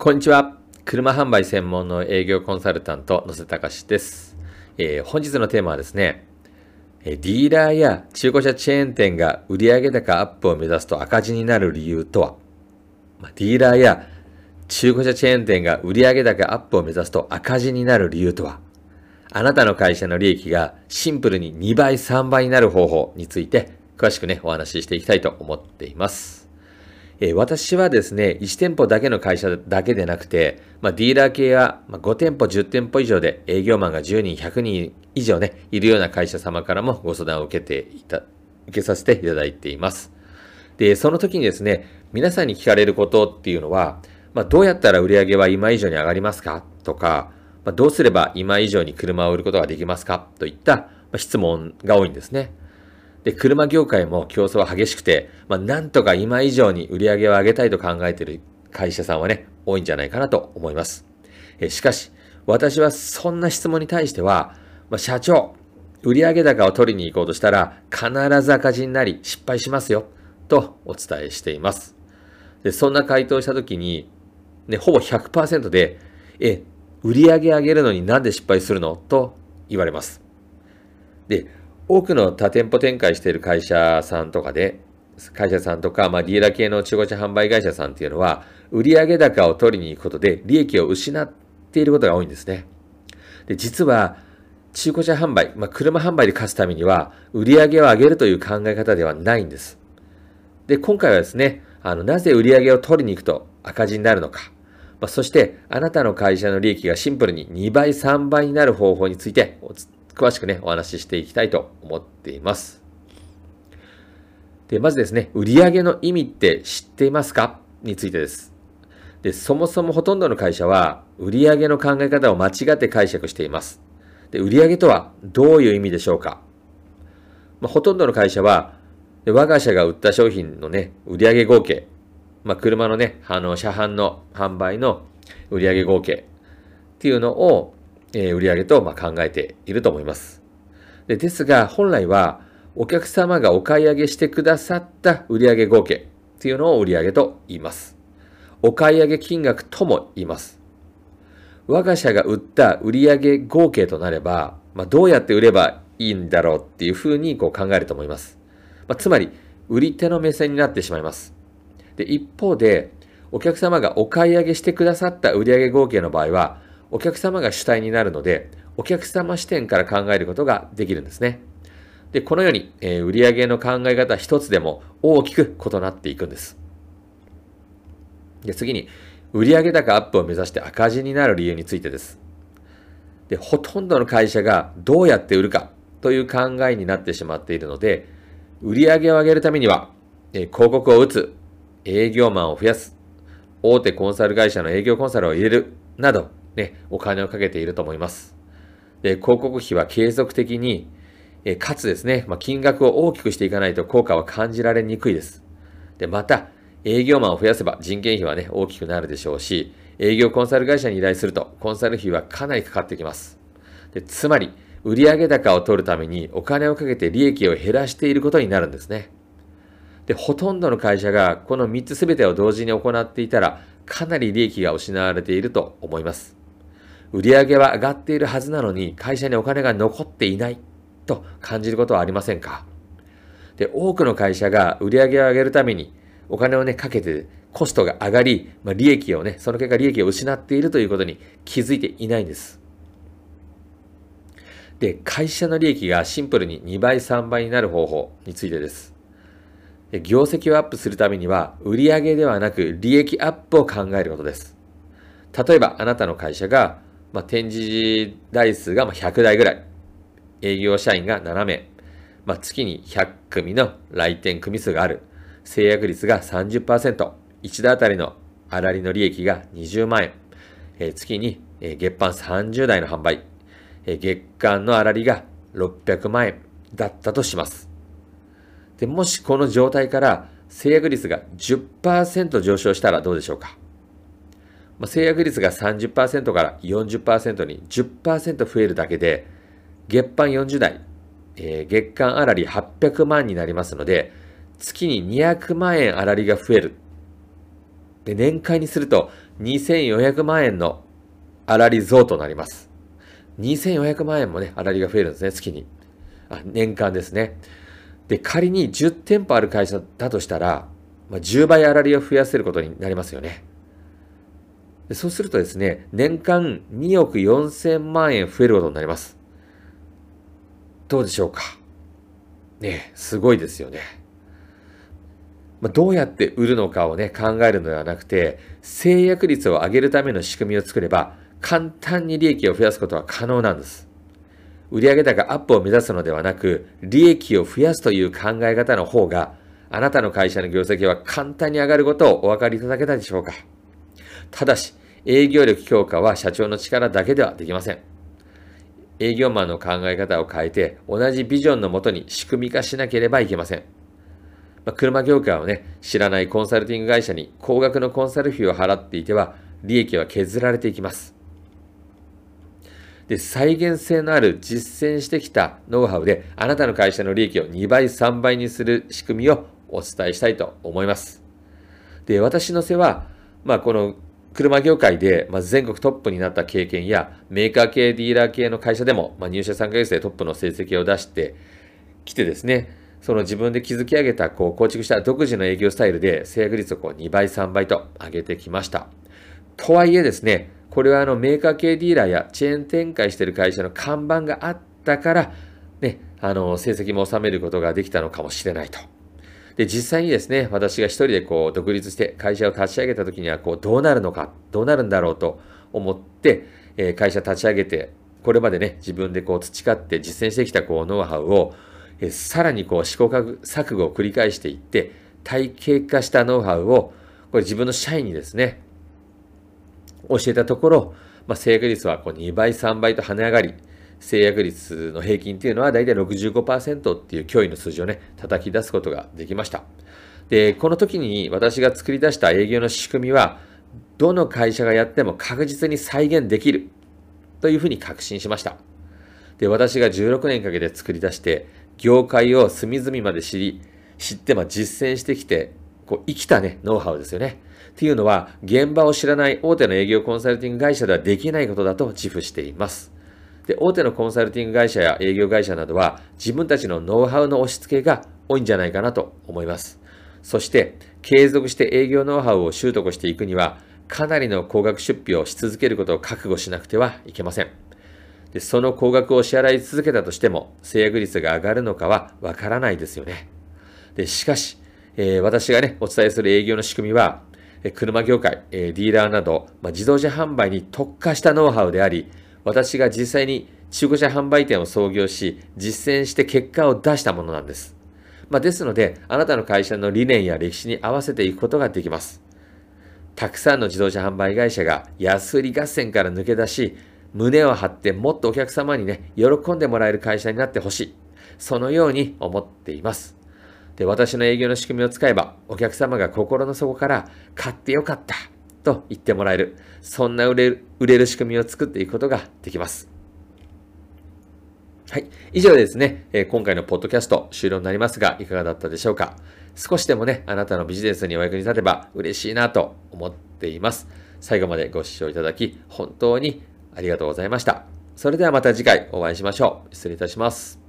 こんにちは。車販売専門の営業コンサルタント、野瀬隆です、えー、本日のテーマはですね、ディーラーや中古車チェーン店が売上高アップを目指すと赤字になる理由とは、ディーラーや中古車チェーン店が売上高アップを目指すと赤字になる理由とは、あなたの会社の利益がシンプルに2倍、3倍になる方法について詳しくね、お話ししていきたいと思っています。え、私はですね、1店舗だけの会社だけでなくて、まあ、ディーラー系や、ま、5店舗、10店舗以上で営業マンが10人、100人以上ね、いるような会社様からもご相談を受けていた、受けさせていただいています。で、その時にですね、皆さんに聞かれることっていうのは、まあ、どうやったら売り上げは今以上に上がりますか？とか、まあ、どうすれば今以上に車を売ることができますか？といった質問が多いんですね。で、車業界も競争は激しくて、まあ、なんとか今以上に売り上げを上げたいと考えている会社さんはね、多いんじゃないかなと思います。えしかし、私はそんな質問に対しては、まあ、社長、売上高を取りに行こうとしたら必ず赤字になり失敗しますよ、とお伝えしています。で、そんな回答したときに、ね、ほぼ100%で、え、売上上げるのになんで失敗するの？と言われます。で、多くの多店舗展開している会社さんとかで、会社さんとか、まあ、ディーラー系の中古車販売会社さんっていうのは、売上高を取りに行くことで利益を失っていることが多いんですね。で、実は、中古車販売、まあ、車販売で勝つためには、売上を上げるという考え方ではないんです。で、今回はですね、あの、なぜ売上を取りに行くと赤字になるのか、まあ、そして、あなたの会社の利益がシンプルに2倍、3倍になる方法について詳しくね、お話ししていきたいと思っています。で、まずですね、売上の意味って知っていますかについてです。で、そもそもほとんどの会社は、売上の考え方を間違って解釈しています。で、売上とはどういう意味でしょうかまあ、ほとんどの会社は、我が社が売った商品のね、売上合計、まあ、車のね、あの、車販の販売の売上合計っていうのを、えー、売上とま考えていると思います。でですが、本来はお客様がお買い上げしてくださった売上合計っていうのを売上と言います。お買い上げ金額とも言います。我が社が売った売上合計となれば、まあ、どうやって売ればいいんだろうっていうふうにこう考えると思います。まあ、つまり、売り手の目線になってしまいます。で、一方で、お客様がお買い上げしてくださった売上合計の場合は、お客様が主体になるので、お客様視点から考えることができるんですね。で、このように、えー、売上の考え方一つでも大きく異なっていくんです。で、次に、売上高アップを目指して赤字になる理由についてです。で、ほとんどの会社がどうやって売るかという考えになってしまっているので、売上を上げるためには、えー、広告を打つ、営業マンを増やす、大手コンサル会社の営業コンサルを入れる、など、ね、お金をかけていると思います。で、広告費は継続的に、えかつですね、まあ、金額を大きくしていかないと効果は感じられにくいです。で、また、営業マンを増やせば人件費はね、大きくなるでしょうし、営業コンサル会社に依頼すると、コンサル費はかなりかかってきます。でつまり、売上高を取るためにお金をかけて利益を減らしていることになるんですね。で、ほとんどの会社がこの3つ全てを同時に行っていたら、かなり利益が失われていると思います。売上は上がっているはずなのに会社にお金が残っていないと感じることはありませんか？で、多くの会社が売上を上げるためにお金をね、かけてコストが上がり、まあ、利益をね、その結果利益を失っているということに気づいていないんです。で、会社の利益がシンプルに2倍、3倍になる方法についてです。業績をアップするためには、売上ではなく利益アップを考えることです。例えば、あなたの会社がまあ、展示台数が100台ぐらい。営業社員が7名。まあ、月に100組の来店組数がある。制約率が30%。1台あたりの粗利の利益が20万円。えー、月に、月間30台の販売。えー、月間の粗利が600万円だったとします。で、もしこの状態から制約率が10%上昇したらどうでしょうか？まあ、制約率が30%から40%に10%増えるだけで、月間40代、えー、月間あらり800万になりますので、月に200万円あらりが増えるで、年間にすると2400万円の粗利増となります。2400万円もね、粗利が増えるんですね、月に。あ、年間ですね。で、仮に10店舗ある会社だとしたら、まあ、10倍粗利を増やせることになりますよね。そうするとですね、年間2億4000万円増えることになります。どうでしょうか？ねすごいですよね。まあ、どうやって売るのかをね、考えるのではなくて、制約率を上げるための仕組みを作れば、簡単に利益を増やすことは可能なんです。売上高アップを目指すのではなく、利益を増やすという考え方の方が、あなたの会社の業績は簡単に上がることをお分かりいただけたでしょうか？ただし、営業力強化は社長の力だけではできません。営業マンの考え方を変えて、同じビジョンのもとに仕組み化しなければいけません。まあ、車業界をね、知らないコンサルティング会社に高額のコンサル費を払っていては、利益は削られていきます。で、再現性のある実践してきたノウハウで、あなたの会社の利益を2倍、3倍にする仕組みをお伝えしたいと思います。で、私の背は、まあ、この車業界で、まあ、全国トップになった経験や、メーカー系、ディーラー系の会社でも、ま、入社3ヶ月でトップの成績を出してきてですね、その自分で築き上げた、こう、構築した独自の営業スタイルで、制約率をこう2倍、3倍と上げてきました。とはいえですね、これはあのメーカー系ディーラーやチェーン展開している会社の看板があったから、ね、あの、成績も収めることができたのかもしれないと。で、実際にですね、私が一人でこう、独立して会社を立ち上げた時には、こう、どうなるのか、どうなるんだろうと思って、え、会社立ち上げて、これまでね、自分でこう、培って実践してきたこう、ノウハウを、え、さらにこう、試行錯誤を繰り返していって、体系化したノウハウを、これ自分の社員にですね、教えたところ、まあ、制約率はこう2倍、3倍と跳ね上がり、制約率の平均っていうのは大体65%っていう脅威の数字をね、叩き出すことができました。で、この時に私が作り出した営業の仕組みは、どの会社がやっても確実に再現できるというふうに確信しました。で、私が16年かけて作り出して、業界を隅々まで知り、知ってま実践してきて、こう生きたね、ノウハウですよね。っていうのは、現場を知らない大手の営業コンサルティング会社ではできないことだと自負しています。で、大手のコンサルティング会社や営業会社などは自分たちのノウハウの押し付けが多いんじゃないかなと思います。そして、継続して営業ノウハウを習得していくには、かなりの高額出費をし続けることを覚悟しなくてはいけません。でその高額を支払い続けたとしても、制約率が上がるのかはわからないですよね。でしかし、えー、私がね、お伝えする営業の仕組みは、車業界、ディーラーなど、まあ、自動車販売に特化したノウハウであり、私が実際に中古車販売店を創業し、実践して結果を出したものなんです。まあ、ですので、あなたの会社の理念や歴史に合わせていくことができます。たくさんの自動車販売会社が安売り合戦から抜け出し、胸を張ってもっとお客様にね、喜んでもらえる会社になってほしい。そのように思っています。で、私の営業の仕組みを使えば、お客様が心の底から買ってよかったと言ってもらえる、そんな売れる売れる仕組みを作っていくことができます。はい。以上ですね、えー、今回のポッドキャスト終了になりますが、いかがだったでしょうか少しでもね、あなたのビジネスにお役に立てば嬉しいなと思っています。最後までご視聴いただき、本当にありがとうございました。それではまた次回お会いしましょう。失礼いたします。